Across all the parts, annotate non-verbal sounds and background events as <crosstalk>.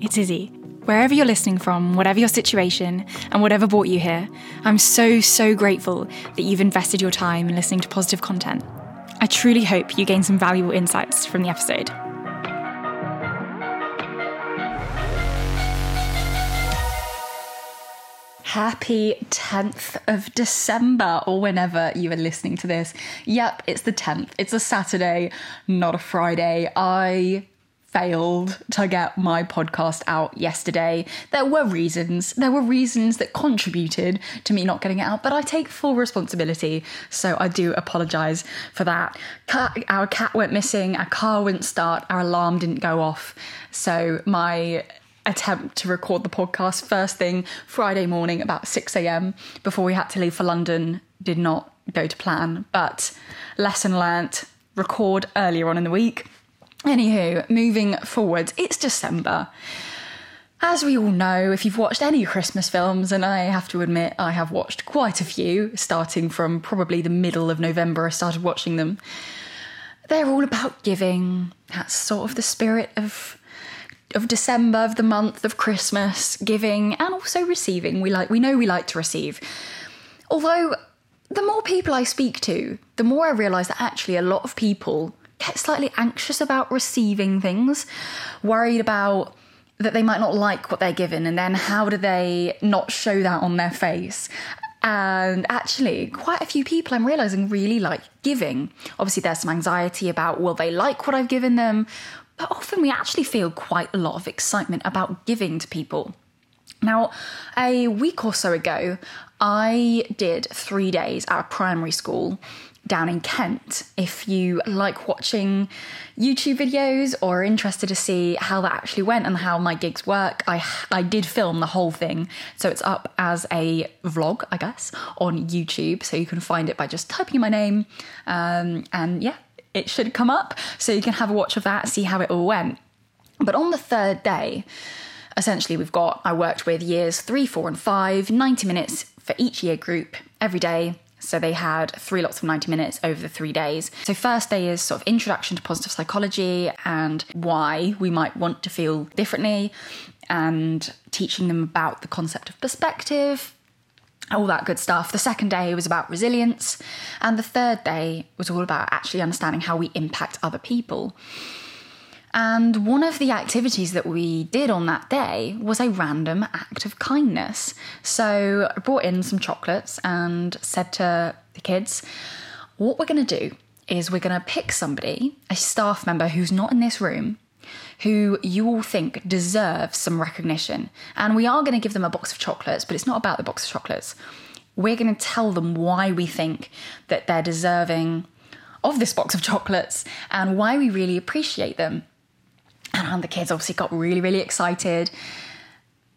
it's Izzie. Wherever you're listening from, whatever your situation, and whatever brought you here, I'm so, so grateful that you've invested your time in listening to positive content. I truly hope you gain some valuable insights from the episode. Happy 10th of December, or whenever you are listening to this. Yep, it's the 10th. It's a Saturday, not a Friday. I failed to get my podcast out yesterday. There were reasons. There were reasons that contributed to me not getting it out, but I take full responsibility. So I do apologize for that. Our cat went missing, our car wouldn't start, our alarm didn't go off. So my attempt to record the podcast first thing Friday morning about 6 a.m. before we had to leave for London did not go to plan. But lesson learnt, record earlier on in the week Anywho, moving forward, it's December. As we all know, if you've watched any Christmas films, and I have to admit I have watched quite a few, starting from probably the middle of November, I started watching them. They're all about giving. That's sort of the spirit of of December, of the month of Christmas, giving and also receiving. We like we know we like to receive. Although the more people I speak to, the more I realise that actually a lot of people get slightly anxious about receiving things, worried about that they might not like what they're given, and then how do they not show that on their face? And actually, quite a few people I'm realizing really like giving. Obviously, there's some anxiety about will they like what I've given them, but often we actually feel quite a lot of excitement about giving to people. Now, a week or so ago, I did three days at a primary school down in Kent. If you like watching YouTube videos or are interested to see how that actually went and how my gigs work, I I did film the whole thing. So it's up as a vlog, I guess, on YouTube. So you can find it by just typing my name. Um, and yeah, it should come up. So you can have a watch of that, see how it all went. But on the third day, essentially we've got I worked with years three, four, and five, 90 minutes for each year group every day so they had three lots of 90 minutes over the three days. So, first day is sort of introduction to positive psychology and why we might want to feel differently, and teaching them about the concept of perspective, all that good stuff. The second day was about resilience, and the third day was all about actually understanding how we impact other people. And one of the activities that we did on that day was a random act of kindness. So I brought in some chocolates and said to the kids, what we're going to do is we're going to pick somebody, a staff member who's not in this room, who you all think deserves some recognition. And we are going to give them a box of chocolates, but it's not about the box of chocolates. We're going to tell them why we think that they're deserving of this box of chocolates and why we really appreciate them. <clears throat> And the kids obviously got really, really excited.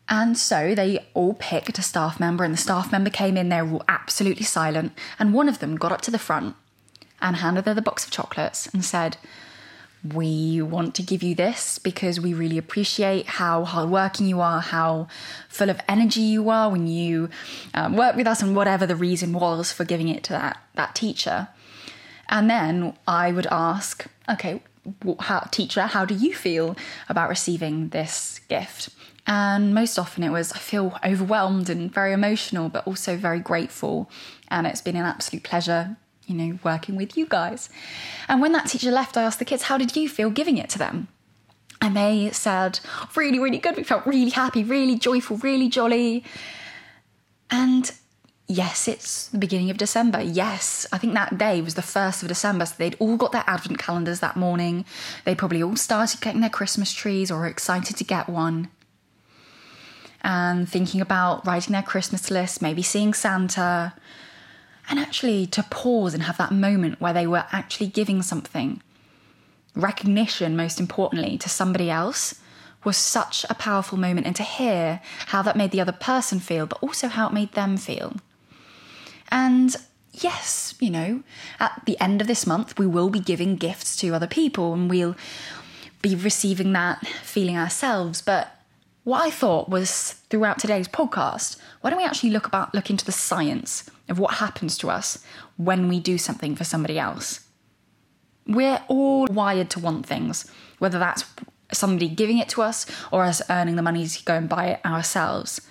And so they all picked a staff member, and the staff member came in, they were all absolutely silent. And one of them got up to the front and handed her the box of chocolates and said, We want to give you this because we really appreciate how hardworking you are, how full of energy you are when you um, work with us, and whatever the reason was for giving it to that, that teacher. And then I would ask, okay, how, teacher, how do you feel about receiving this gift? And most often it was, I feel overwhelmed and very emotional, but also very grateful. And it's been an absolute pleasure, you know, working with you guys. And when that teacher left, I asked the kids, how did you feel giving it to them? And they said, really, really good. We felt really happy, really joyful, really jolly. And yes, it's the beginning of December. Yes, I think that day was the 1st of December. So they'd all got their advent calendars that morning. They probably all started getting their Christmas trees or were excited to get one. And thinking about writing their Christmas list, maybe seeing Santa. And actually to pause and have that moment where they were actually giving something. Recognition, most importantly, to somebody else was such a powerful moment and to hear how that made the other person feel, but also how it made them feel. And yes, you know, at the end of this month, we will be giving gifts to other people and we'll be receiving that feeling ourselves. But what I thought was throughout today's podcast, why don't we actually look about look into the science of what happens to us when we do something for somebody else? We're all wired to want things, whether that's somebody giving it to us or us earning the money to go and buy it ourselves.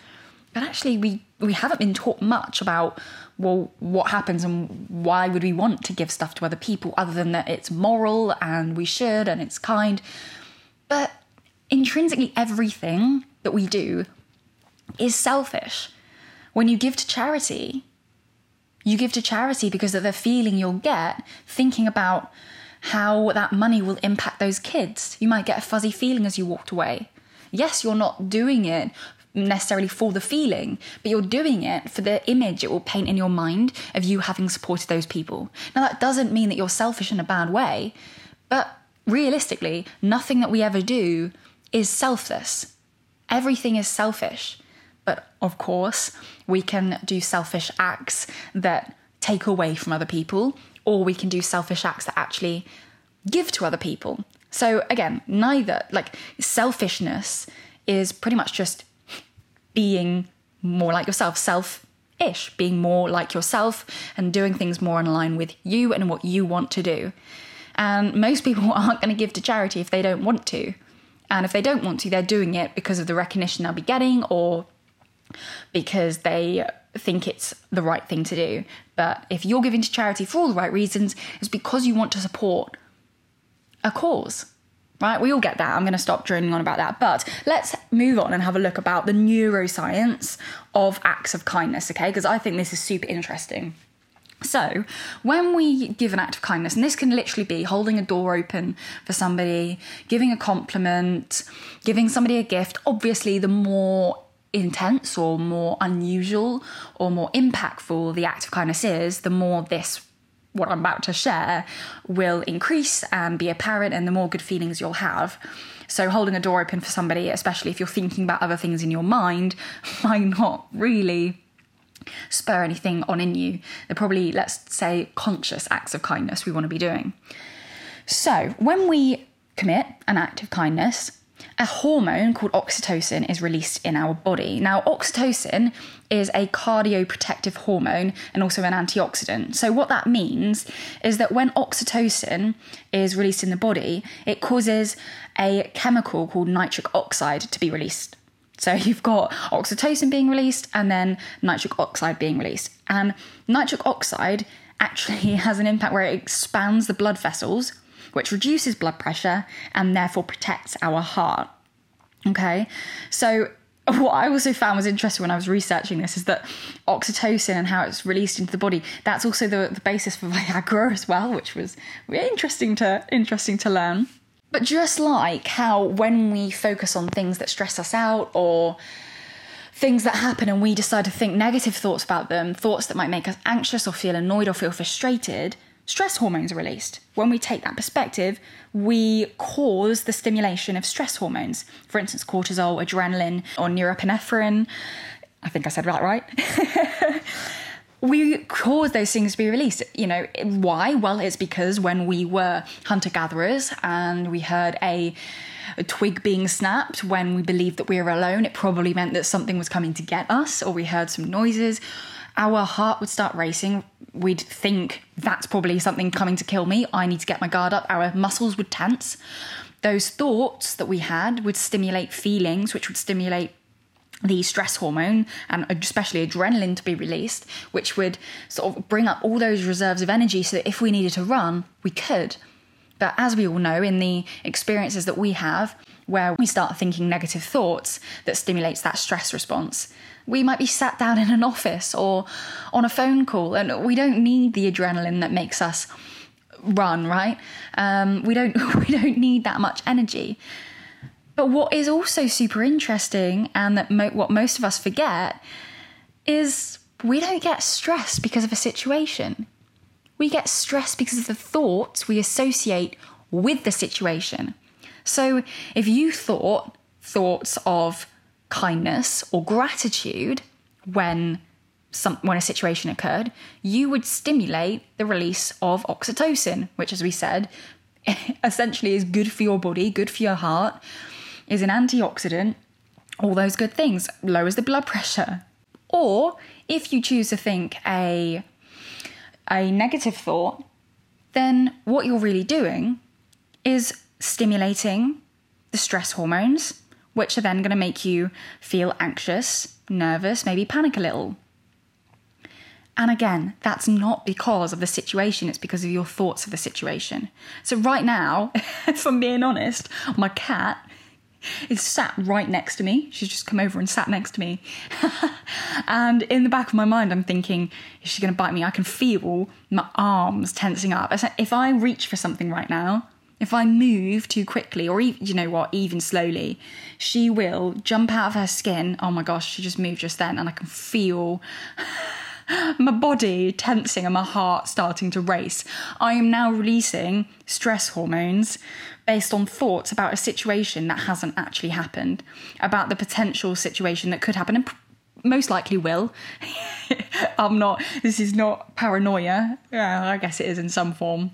But actually, we, we haven't been taught much about, well, what happens and why would we want to give stuff to other people other than that it's moral and we should and it's kind. But intrinsically, everything that we do is selfish. When you give to charity, you give to charity because of the feeling you'll get thinking about how that money will impact those kids. You might get a fuzzy feeling as you walked away. Yes, you're not doing it necessarily for the feeling, but you're doing it for the image it will paint in your mind of you having supported those people. Now, that doesn't mean that you're selfish in a bad way, but realistically, nothing that we ever do is selfless. Everything is selfish. But of course, we can do selfish acts that take away from other people, or we can do selfish acts that actually give to other people. So again, neither, like selfishness is pretty much just being more like yourself, self ish, being more like yourself and doing things more in line with you and what you want to do. And most people <laughs> aren't going to give to charity if they don't want to. And if they don't want to, they're doing it because of the recognition they'll be getting or because they think it's the right thing to do. But if you're giving to charity for all the right reasons, it's because you want to support a cause. Right? We all get that. I'm going to stop droning on about that. But let's move on and have a look about the neuroscience of acts of kindness, okay? Because I think this is super interesting. So, when we give an act of kindness, and this can literally be holding a door open for somebody, giving a compliment, giving somebody a gift, obviously, the more intense or more unusual or more impactful the act of kindness is, the more this, what I'm about to share, will increase and be apparent, and the more good feelings you'll have. So, holding a door open for somebody, especially if you're thinking about other things in your mind, <laughs> might not really spur anything on in you. They're probably, let's say, conscious acts of kindness we want to be doing. So, when we commit an act of kindness, a hormone called oxytocin is released in our body. Now, oxytocin is a cardioprotective hormone and also an antioxidant. So, what that means is that when oxytocin is released in the body, it causes a chemical called nitric oxide to be released. So <laughs> you've got oxytocin being released and then nitric oxide being released. And nitric oxide actually <laughs> has an impact where it expands the blood vessels, which reduces blood pressure and therefore protects our heart. Okay, so <laughs> what I also found was interesting when I was researching this is that oxytocin and how it's released into the body, that's also the, the basis for <laughs> Viagra as well, which was really interesting to interesting to learn. But just like how when we focus on things that stress us out or things that happen and we decide to think negative thoughts about them, thoughts that might make us anxious or feel annoyed or feel frustrated, stress hormones are released. When we take that perspective, we cause the stimulation of stress hormones. For instance, cortisol, adrenaline, or norepinephrine. I think I said that right. <laughs> we cause those things to be released. You know, why? Well, it's because when we were hunter gatherers and we heard a, a, twig being snapped when we believed that we were alone, it probably meant that something was coming to get us, or we heard some noises. Our heart would start racing. We'd think that's probably something coming to kill me. I need to get my guard up. Our muscles would tense. Those thoughts that we had would stimulate feelings, which would stimulate the stress hormone and especially adrenaline to be released, which would sort of bring up all those reserves of energy so that if we needed to run, we could. But as we all know, in the experiences that we have, where we start thinking negative thoughts that stimulates that stress response, we might be sat down in an office or on a phone call, and we don't need the adrenaline that makes us run, right? Um, we don't <laughs> we don't need that much energy. But what is also super interesting, and that mo- what most of us forget, is we don't get stressed because of a situation. We get stressed because of the thoughts we associate with the situation. So if you thought thoughts of kindness or gratitude when some, when a situation occurred, you would stimulate the release of oxytocin, which, as we said, <laughs> essentially is good for your body, good for your heart, is an antioxidant, all those good things, lowers the blood pressure. Or if you choose to think a, a negative thought, then what you're really doing is stimulating the stress hormones, which are then going to make you feel anxious, nervous, maybe panic a little. And again, that's not because of the situation, it's because of your thoughts of the situation. So, right now, <laughs> if I'm being honest, my cat is sat right next to me. She's just come over and sat next to me. <laughs> and in the back of my mind, I'm thinking, is she going to bite me? I can feel my arms tensing up. If I reach for something right now, if I move too quickly, or even, you know what, even slowly, she will jump out of her skin. Oh my gosh, she just moved just then, and I can feel <laughs> my body tensing and my heart starting to race. I am now releasing stress hormones based on thoughts about a situation that hasn't actually happened, about the potential situation that could happen and most likely will. <laughs> I'm not, this is not paranoia. Yeah, I guess it is in some form.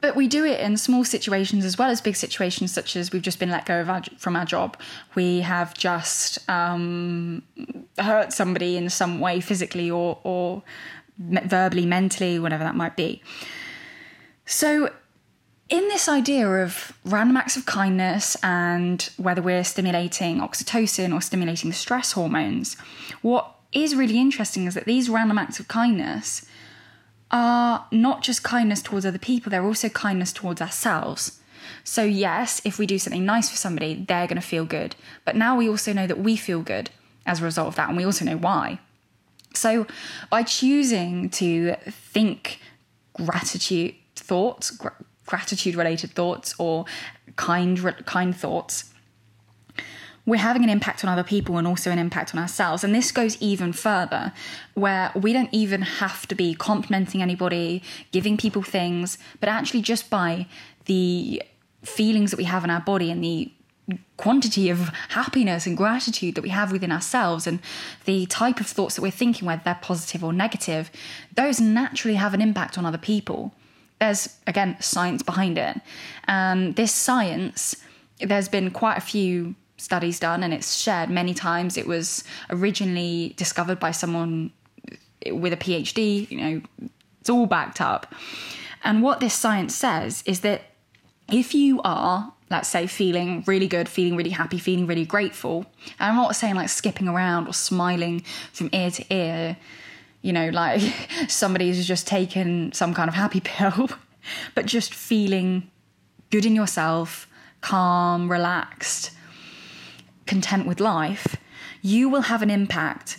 But we do it in small situations as well as big situations, such as we've just been let go our, from our job. We have just um, hurt somebody in some way, physically or, or verbally, mentally, whatever that might be. So, in this idea of random acts of kindness and whether we're stimulating oxytocin or stimulating the stress hormones, what is really interesting is that these random acts of kindness are not just kindness towards other people, they're also kindness towards ourselves. So, yes, if we do something nice for somebody, they're going to feel good. But now we also know that we feel good as a result of that, and we also know why. So, by choosing to think gratitude thoughts, gr- gratitude related thoughts, or kind, kind thoughts, we're having an impact on other people and also an impact on ourselves. And this goes even further, where we don't even have to be complimenting anybody, giving people things, but actually just by the feelings that we have in our body and the quantity of happiness and gratitude that we have within ourselves and the type of thoughts that we're thinking, whether they're positive or negative, those naturally have an impact on other people. There's, again, science behind it. And this science, there's been quite a few studies done and it's shared many times. It was originally discovered by someone with a PhD, you know, it's all backed up. And what this science says is that if you are, let's say, feeling really good, feeling really happy, feeling really grateful, and I'm not saying like skipping around or smiling from ear to ear, you know, like somebody <laughs> somebody's just taken some kind of happy <laughs> pill, but just feeling good in yourself, calm, relaxed, content with life, you will have an impact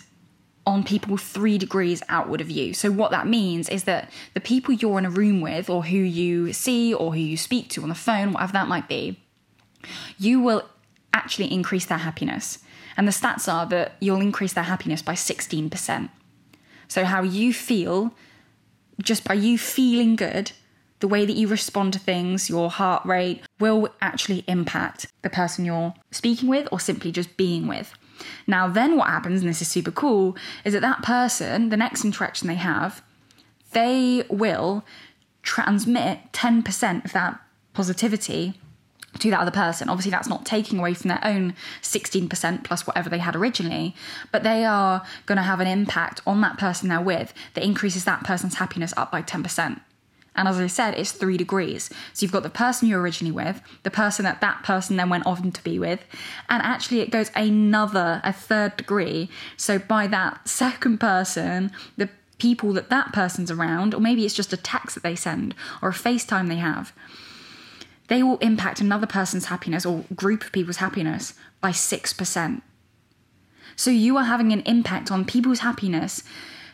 on people three degrees outward of you. So, what that means is that the people you're in a room with, or who you see, or who you speak to on the phone, whatever that might be, you will actually increase their happiness. And the stats are that you'll increase their happiness by 16%. So, how you feel, just by you feeling good, the way that you respond to things, your heart rate, will actually impact the person you're speaking with or simply just being with. Now, then what happens, and this is super cool, is that that person, the next interaction they have, they will transmit 10% of that positivity to that other person. Obviously, that's not taking away from their own 16% plus whatever they had originally, but they are going to have an impact on that person they're with that increases that person's happiness up by 10%. And as I said, it's three degrees. So you've got the person you're originally with, the person that that person then went on to be with, and actually it goes another, a third degree. So by that second person, the people that that person's around, or maybe it's just a text that they send or a FaceTime they have, they will impact another person's happiness or group of people's happiness by 6%. So you are having an impact on people's happiness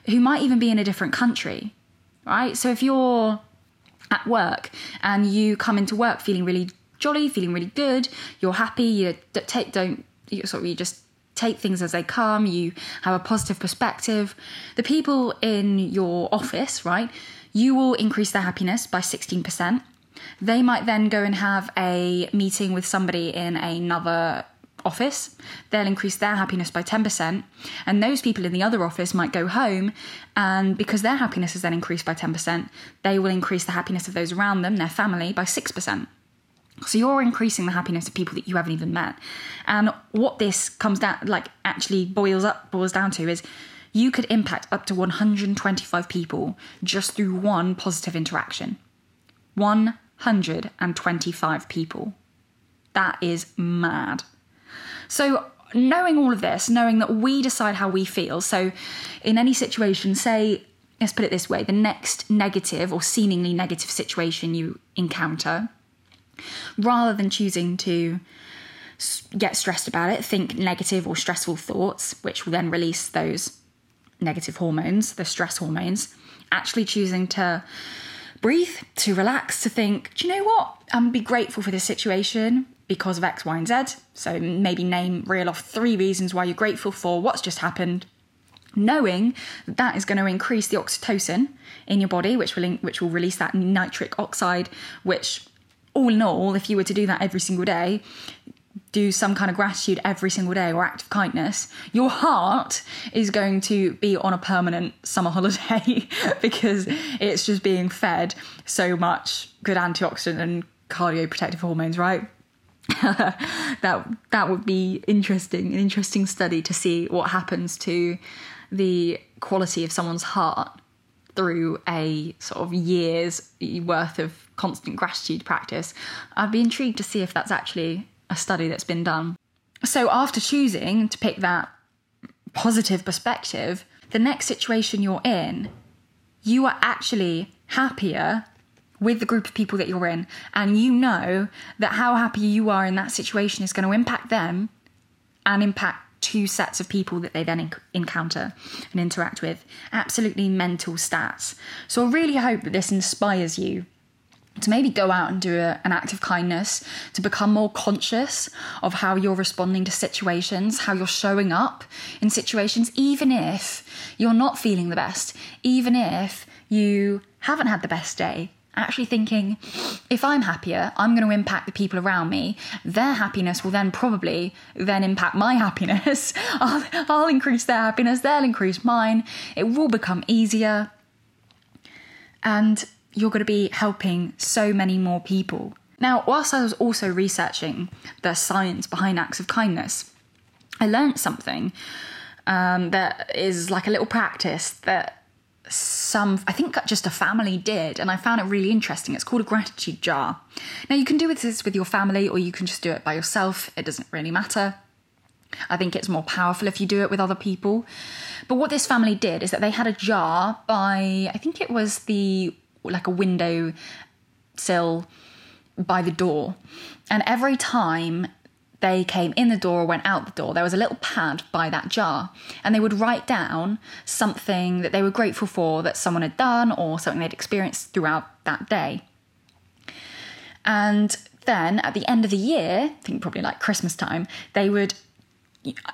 who might even be in a different country, right? So if you're at work and you come into work feeling really jolly, feeling really good, you're happy, you take don't you sort of you just take things as they come, you have a positive perspective. The people in your office, right, you will increase their happiness by 16%. They might then go and have a meeting with somebody in another office, they'll increase their happiness by 10%. And those people in the other office might go home, and because their happiness is then increased by 10%, they will increase the happiness of those around them, their family, by 6%. So you're increasing the happiness of people that you haven't even met. And what this comes down, like actually boils up, boils down to is you could impact up to 125 people just through one positive interaction. 125 people. That is mad. So, knowing all of this, knowing that we decide how we feel, so in any situation, say, let's put it this way the next negative or seemingly negative situation you encounter, rather than choosing to get stressed about it, think negative or stressful thoughts, which will then release those negative hormones, the stress hormones, actually choosing to breathe, to relax, to think, do you know what? I'm be grateful for this situation because of X, Y, and Z. So maybe name, reel off three reasons why you're grateful for what's just happened. Knowing that, that is going to increase the oxytocin in your body, which will which will release that nitric oxide, which all in all, if you were to do that every single day, do some kind of gratitude every single day or act of kindness, your heart is going to be on a permanent summer <laughs> holiday <laughs> because it's just being fed so much good antioxidant and cardioprotective hormones, right? <laughs> that that would be interesting, an interesting study to see what happens to the quality of someone's heart through a sort of years worth of constant gratitude practice. I'd be intrigued to see if that's actually a study that's been done. So, after choosing to pick that positive perspective, the next situation you're in, you are actually happier with the group of people that you're in. And you know that how happy you are in that situation is going to impact them and impact two sets of people that they then encounter and interact with. Absolutely mental stats. So I really hope that this inspires you to maybe go out and do a, an act of kindness, to become more conscious of how you're responding to situations, how you're showing up in situations, even if you're not feeling the best, even if you haven't had the best day. Actually, thinking if I'm happier, I'm going to impact the people around me. Their happiness will then probably then impact my <laughs> happiness. I'll, I'll increase their happiness, they'll increase mine. It will become easier. And you're going to be helping so many more people. Now, whilst I was also researching the science behind acts of kindness, I learned something um, that is like a little practice that some, I think just a family did, and I found it really interesting. It's called a gratitude jar. Now, you can do this with your family or you can just do it by yourself, it doesn't really matter. I think it's more powerful if you do it with other people. But what this family did is that they had a jar by, I think it was the like a window sill by the door. And every time they came in the door or went out the door, there was a little pad by that jar. And they would write down something that they were grateful for that someone had done or something they'd experienced throughout that day. And then at the end of the year, I think probably like Christmas time, they would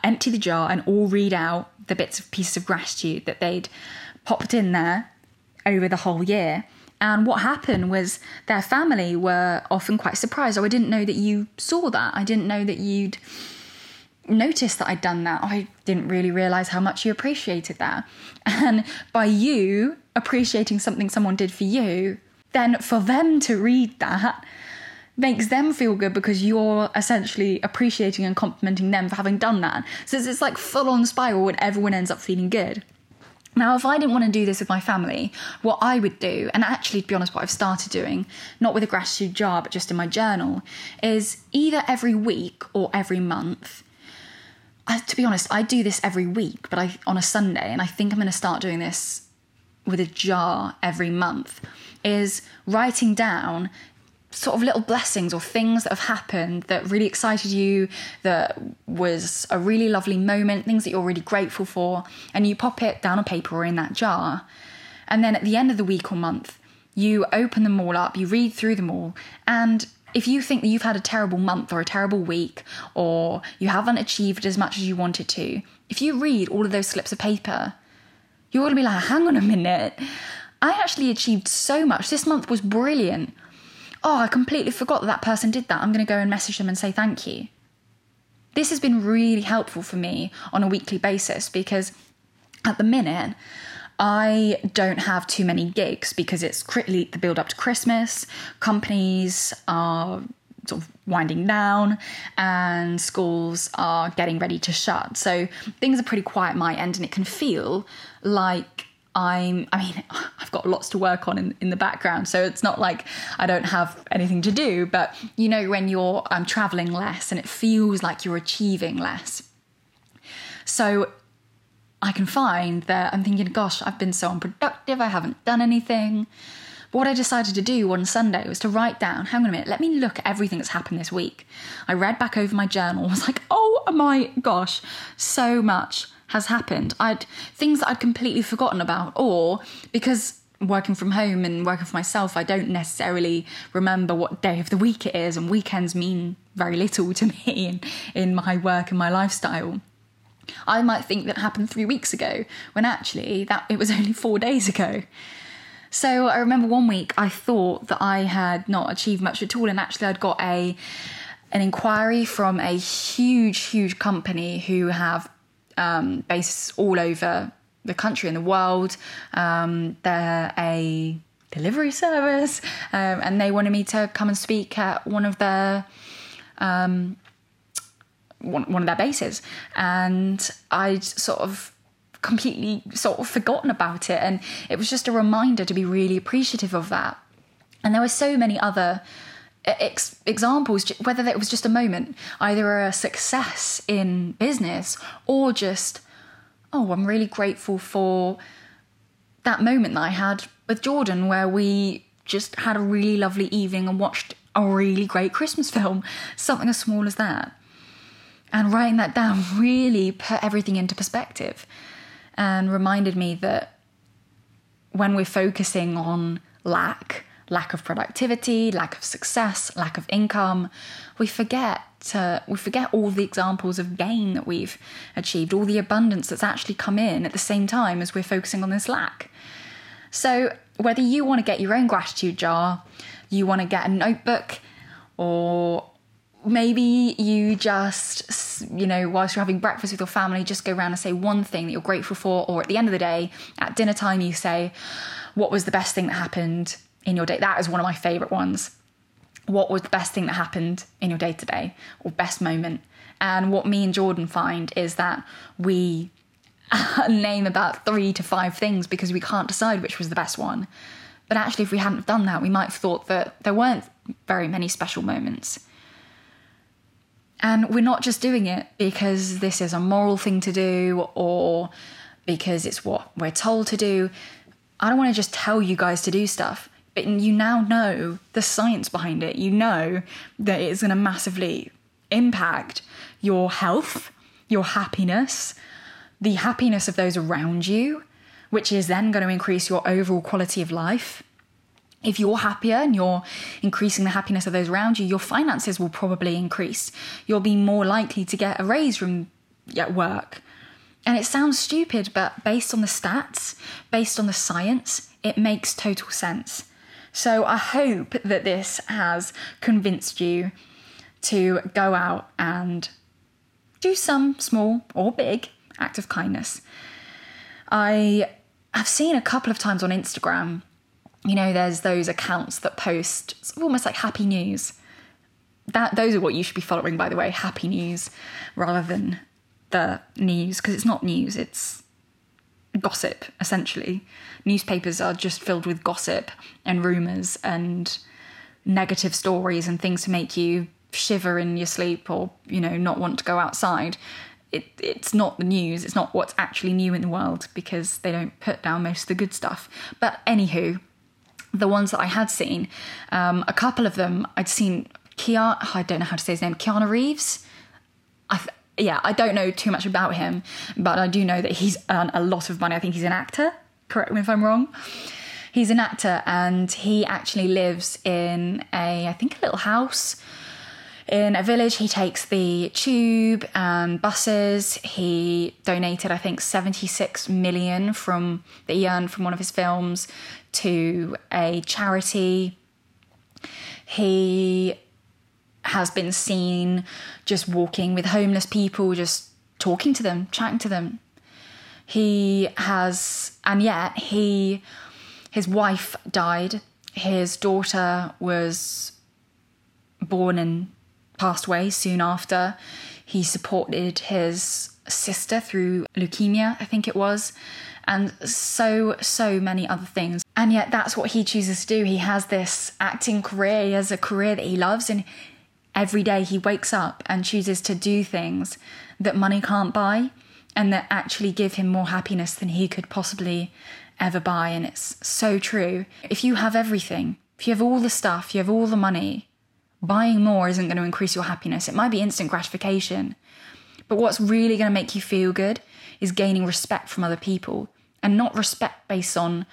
empty the jar and all read out the bits of pieces of gratitude that they'd popped in there over the whole year. And what happened was their family were often quite surprised. Oh, I didn't know that you saw that. I didn't know that you'd noticed that I'd done that. I didn't really realize how much you appreciated that. <laughs> And by you appreciating something someone did for you, then for them to read that makes them feel good because you're essentially appreciating and complimenting them for having done that. So it's, like full on spiral when everyone ends up feeling good. Now, if I didn't want to do this with my family, what I would do, and actually, to be honest, what I've started doing, not with a gratitude jar, but just in my journal, is either every week or every month. I, to be honest, I do this every week, but I on a Sunday, and I think I'm going to start doing this with a jar every month. Is writing down sort of little blessings or things that have happened that really excited you, that was a really lovely moment, things that you're really grateful for, and you pop it down on paper or in that jar. And then at the end of the week or month, you open them all up, you read through them all, and if you think that you've had a terrible month or a terrible week, or you haven't achieved as much as you wanted to, if you read all of those slips of paper, you're gonna be like, hang on a minute. I actually achieved so much. This month was brilliant oh, I completely forgot that that person did that. I'm going to go and message them and say thank you. This has been really helpful for me on a weekly basis because at the minute, I don't have too many gigs because it's the build up to Christmas. Companies are sort of winding down and schools are getting ready to shut. So things are pretty quiet my end and it can feel like I'm, I mean, <laughs> I've got lots to work on in, in the background. So it's not like I don't have anything to do. But you know, when you're um, traveling less and it feels like you're achieving less. So I can find that I'm thinking, gosh, I've been so unproductive. I haven't done anything. But what I decided to do on Sunday was to write down, hang on a minute, let me look at everything that's happened this week. I read back over my journal, <laughs> was like, oh my gosh, so much has happened. I'd things that I'd completely forgotten about, or because working from home and working for myself, I don't necessarily remember what day of the week it is, and weekends mean very little <laughs> to me in, in my work and my lifestyle. I might think that happened three weeks ago, when actually that it was <laughs> only four days ago. So I remember one week I thought that I had not achieved much at all, and actually I'd got a an inquiry from a huge, huge company who have um, bases all over the country and the world. Um, they're a delivery service, um, and they wanted me to come and speak at one of their um, one, one of their bases, and I'd sort of completely sort of forgotten about it. And it was just a reminder to be really appreciative of that. And there were so many other ex- examples, whether it was just a moment, either a success in business or just, oh, I'm really grateful for that moment that I had with Jordan where we just had a really lovely evening and watched a really great Christmas film, something as small as that. And writing that down <laughs> really put everything into perspective and reminded me that when we're focusing on lack, lack of productivity, lack of success, lack of income, we forget to, we forget all the examples of gain that we've achieved, all the abundance that's actually come in at the same time as we're focusing on this lack. So, whether you want to get your own gratitude jar, you want to get a notebook, or maybe you just, you know, whilst you're having breakfast with your family, just go around and say one thing that you're grateful for, or at the end of the day, at dinner time, you say, What was the best thing that happened in your day? That is one of my favourite ones. What was the best thing that happened in your day today, or best moment? And what me and Jordan find is that we <laughs> name about three to five things because we can't decide which was the best one. But actually, if we hadn't done that, we might have thought that there weren't very many special moments. And we're not just doing it because this is a moral thing to do or because it's what we're told to do. I don't want to just tell you guys to do stuff, but you now know the science behind it. You know that it's going to massively impact your health, your happiness, the happiness of those around you, which is then going to increase your overall quality of life if you're happier and you're increasing the happiness of those around you, your finances will probably increase. You'll be more likely to get a raise from at work. And it sounds stupid, but based on the stats, based on the science, it makes total sense. So I hope that this has convinced you to go out and do some small or big act of kindness. I have seen a couple of times on Instagram you know, there's those accounts that post almost like happy news. That those are what you should be following, by the way, happy news rather than the news, because it's not news, it's gossip, essentially. Newspapers are just filled with gossip and rumours and negative stories and things to make you shiver in your sleep or, you know, not want to go outside. It, it's not the news, it's not what's actually new in the world because they don't put down most of the good stuff. But anywho, the ones that I had seen, um, a couple of them I'd seen. Keanu, I don't know how to say his name. Keanu Reeves. I th- yeah, I don't know too much about him, but I do know that he's earned a lot of money. I think he's an actor. Correct me if I'm wrong. He's an actor, and he actually lives in a, I think, a little house in a village. He takes the tube and buses. He donated, I think, 76 million from that he earned from one of his films to a charity. He has been seen just walking with homeless people, just talking to them, chatting to them. He has, and yet he, his wife died. His daughter was born and passed away soon after. He supported his sister through leukemia, I think it was, and so, so many other things. And yet, that's what he chooses to do. He has this acting career, he has a career that he loves, and every day he wakes up and chooses to do things that money can't buy and that actually give him more happiness than he could possibly ever buy. And it's so true. If you have everything, if you have all the stuff, you have all the money, buying more isn't going to increase your happiness. It might be instant gratification. But what's really going to make you feel good is gaining respect from other people and not respect based on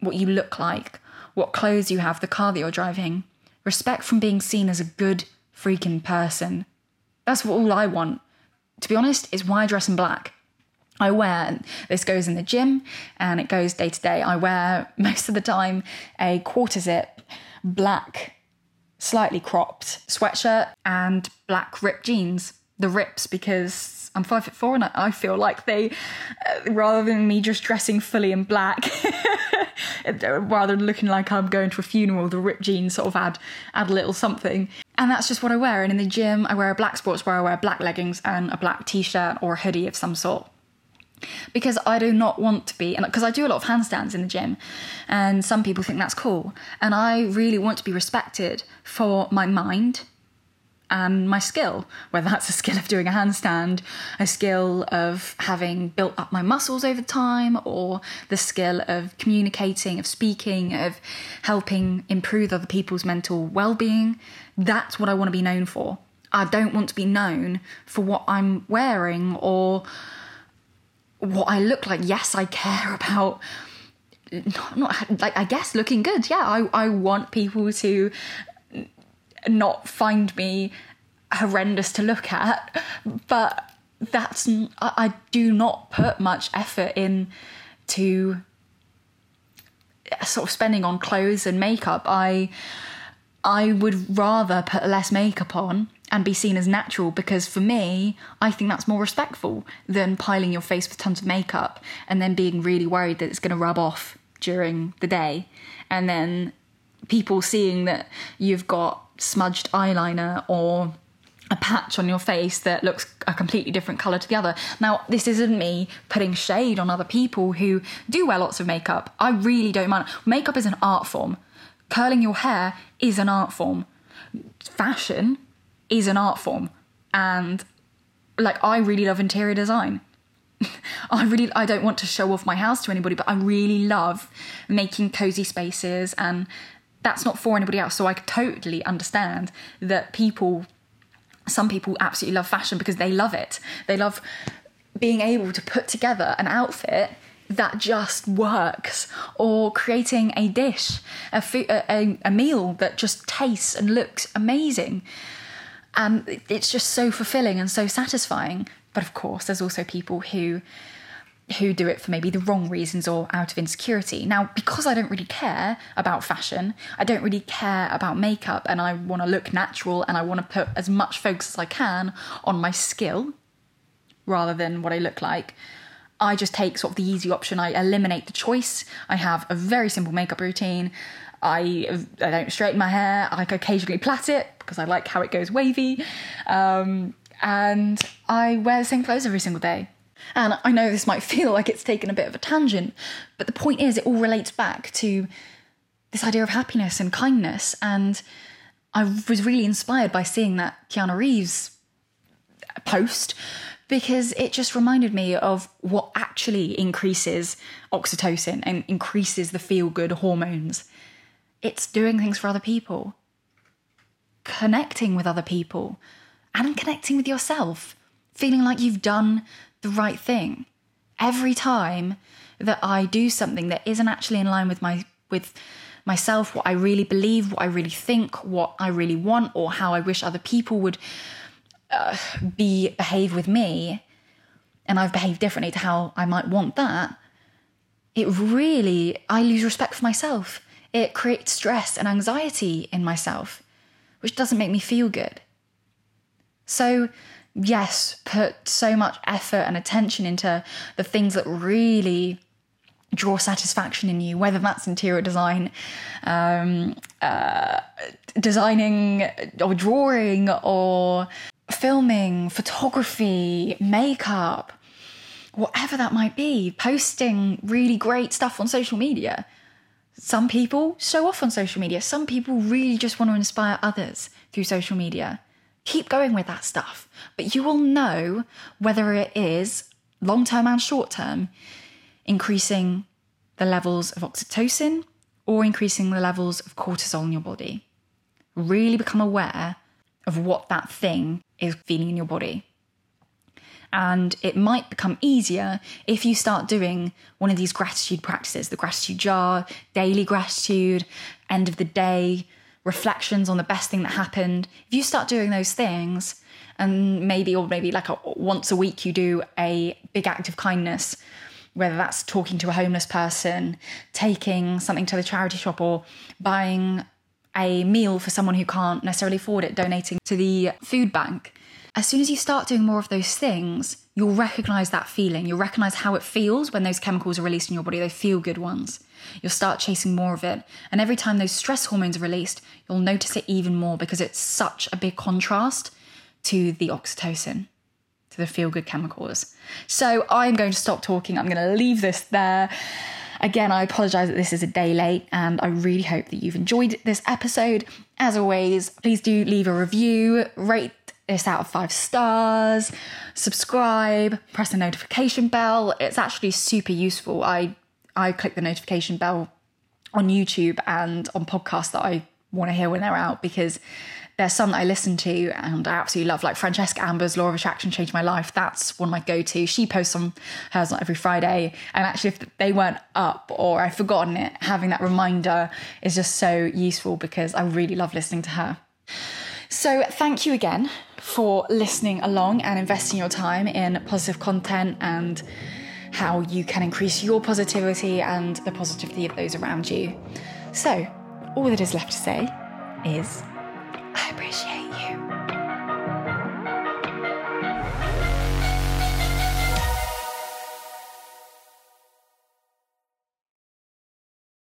what you look like, what clothes you have, the car that you're driving. Respect from being seen as a good freaking person. That's all I want. To be honest, is why I dress in black. I wear this goes in the gym and it goes day to day. I wear <laughs> most of the time a quarter zip black, slightly cropped sweatshirt and black ripped jeans. The rips because I'm five foot four and I feel like they, uh, rather than me just dressing fully in black, <laughs> rather than looking like I'm going to a funeral, the ripped jeans sort of add add a little something. And that's just what I wear. And in the gym, I wear a black sportswear, I wear black leggings and a black t-shirt or a hoodie of some sort because I do not want to be, and because I do a lot of handstands in the gym, and some people think that's cool, and I really want to be respected for my mind and my skill, whether that's a skill of doing a handstand, a skill of having built up my muscles over time, or the skill of communicating, of speaking, of helping improve other people's mental well being. That's what I want to be known for. I don't want to be known for what I'm wearing or what I look like. Yes, I care about not, not like I guess looking good. Yeah, I I want people to not find me horrendous to look at, but that's I, I do not put much effort in to uh, sort of spending on clothes and makeup. I I would rather put less makeup on and be seen as natural because for me, I think that's more respectful than piling your face with tons of makeup and then being really worried that it's going to rub off during the day. And then people seeing that you've got smudged eyeliner or a patch on your face that looks a completely different colour to the other. Now, this isn't me putting shade on other people who do wear lots of makeup. I really don't mind. Makeup is an art form. Curling your hair is an art form. Fashion is an art form and like I really love interior design. <laughs> I really I don't want to show off my house to anybody, but I really love making cozy spaces and that's not for anybody else. So I totally understand that people some people absolutely love fashion because they love it. They love being able to put together an outfit that just works or creating a dish a, food, a, a, meal that just tastes and looks amazing and it's just so fulfilling and so satisfying. But of course, there's also people who who do it for maybe the wrong reasons or out of insecurity. Now, because I don't really care about fashion, I don't really care about makeup, and I want to look natural and I want to put as much focus as I can on my skill rather than what I look like. I just take sort of the easy option. I eliminate the choice. I have a very simple makeup routine. I I don't straighten my hair. I occasionally plait it because I like how it goes wavy. Um, and I wear the same clothes every single day. And I know this might <laughs> feel like it's taken a bit of a tangent, but the point is, it all relates back to this idea of happiness and kindness. And I was really inspired by seeing that Keanu Reeves post because it just reminded me of what actually increases oxytocin and increases the feel good hormones. It's doing things for other people connecting with other people and connecting with yourself, feeling like you've done the right thing. Every time that I do something that isn't actually in line with my with myself, what I really believe, what I really think, what I really want, or how I wish other people would uh, be behave with me, and I've behaved differently to how I might want that. It really, I lose respect for myself. It creates stress and anxiety in myself which doesn't make me feel good. So, yes, put so much effort and attention into the things that really draw satisfaction in you, whether that's interior design, um, uh, designing or drawing or filming, photography, makeup, whatever that might be, posting really great stuff on social media. Some people show off on social media. Some people really just want to inspire others through social media. Keep going with that stuff, but you will know whether it is long term and short term increasing the levels of oxytocin or increasing the levels of cortisol in your body. Really become aware of what that thing is feeling in your body. And it might become easier if you start doing one of these gratitude practices the gratitude jar, daily gratitude, end of the day, reflections on the best thing that happened. If you start doing those things, and maybe, or maybe like a, once a week, you do a big act of kindness, whether that's talking to a homeless person, taking something to the charity shop, or buying a meal for someone who can't necessarily afford it, donating to the food bank as soon as you start doing more of those things, you'll recognize that feeling. You'll recognize how it feels when those chemicals are released in your body, they feel good ones. You'll start chasing more of it. And every time those stress hormones are released, you'll notice it even more because it's such a big contrast to the oxytocin, to the feel good chemicals. So I'm going to stop talking. I'm going to leave this there. Again, I apologize that this is a day late, and I really hope that you've enjoyed this episode. As always, please do leave a review, rate this out of five stars, subscribe, press the notification bell. It's actually super useful. I I click the notification bell on YouTube and on podcasts that I want to hear when they're out because there's some that I listen to and I absolutely love, like Francesca Amber's Law of Attraction Changed My Life. That's one of my go to. She posts on hers on every Friday. And actually, if they weren't up or I've forgotten it, having that reminder is just so useful because I really love listening to her. So, thank you again for listening along and investing your time in positive content and how you can increase your positivity and the positivity of those around you. So, all that is left to say is I appreciate you.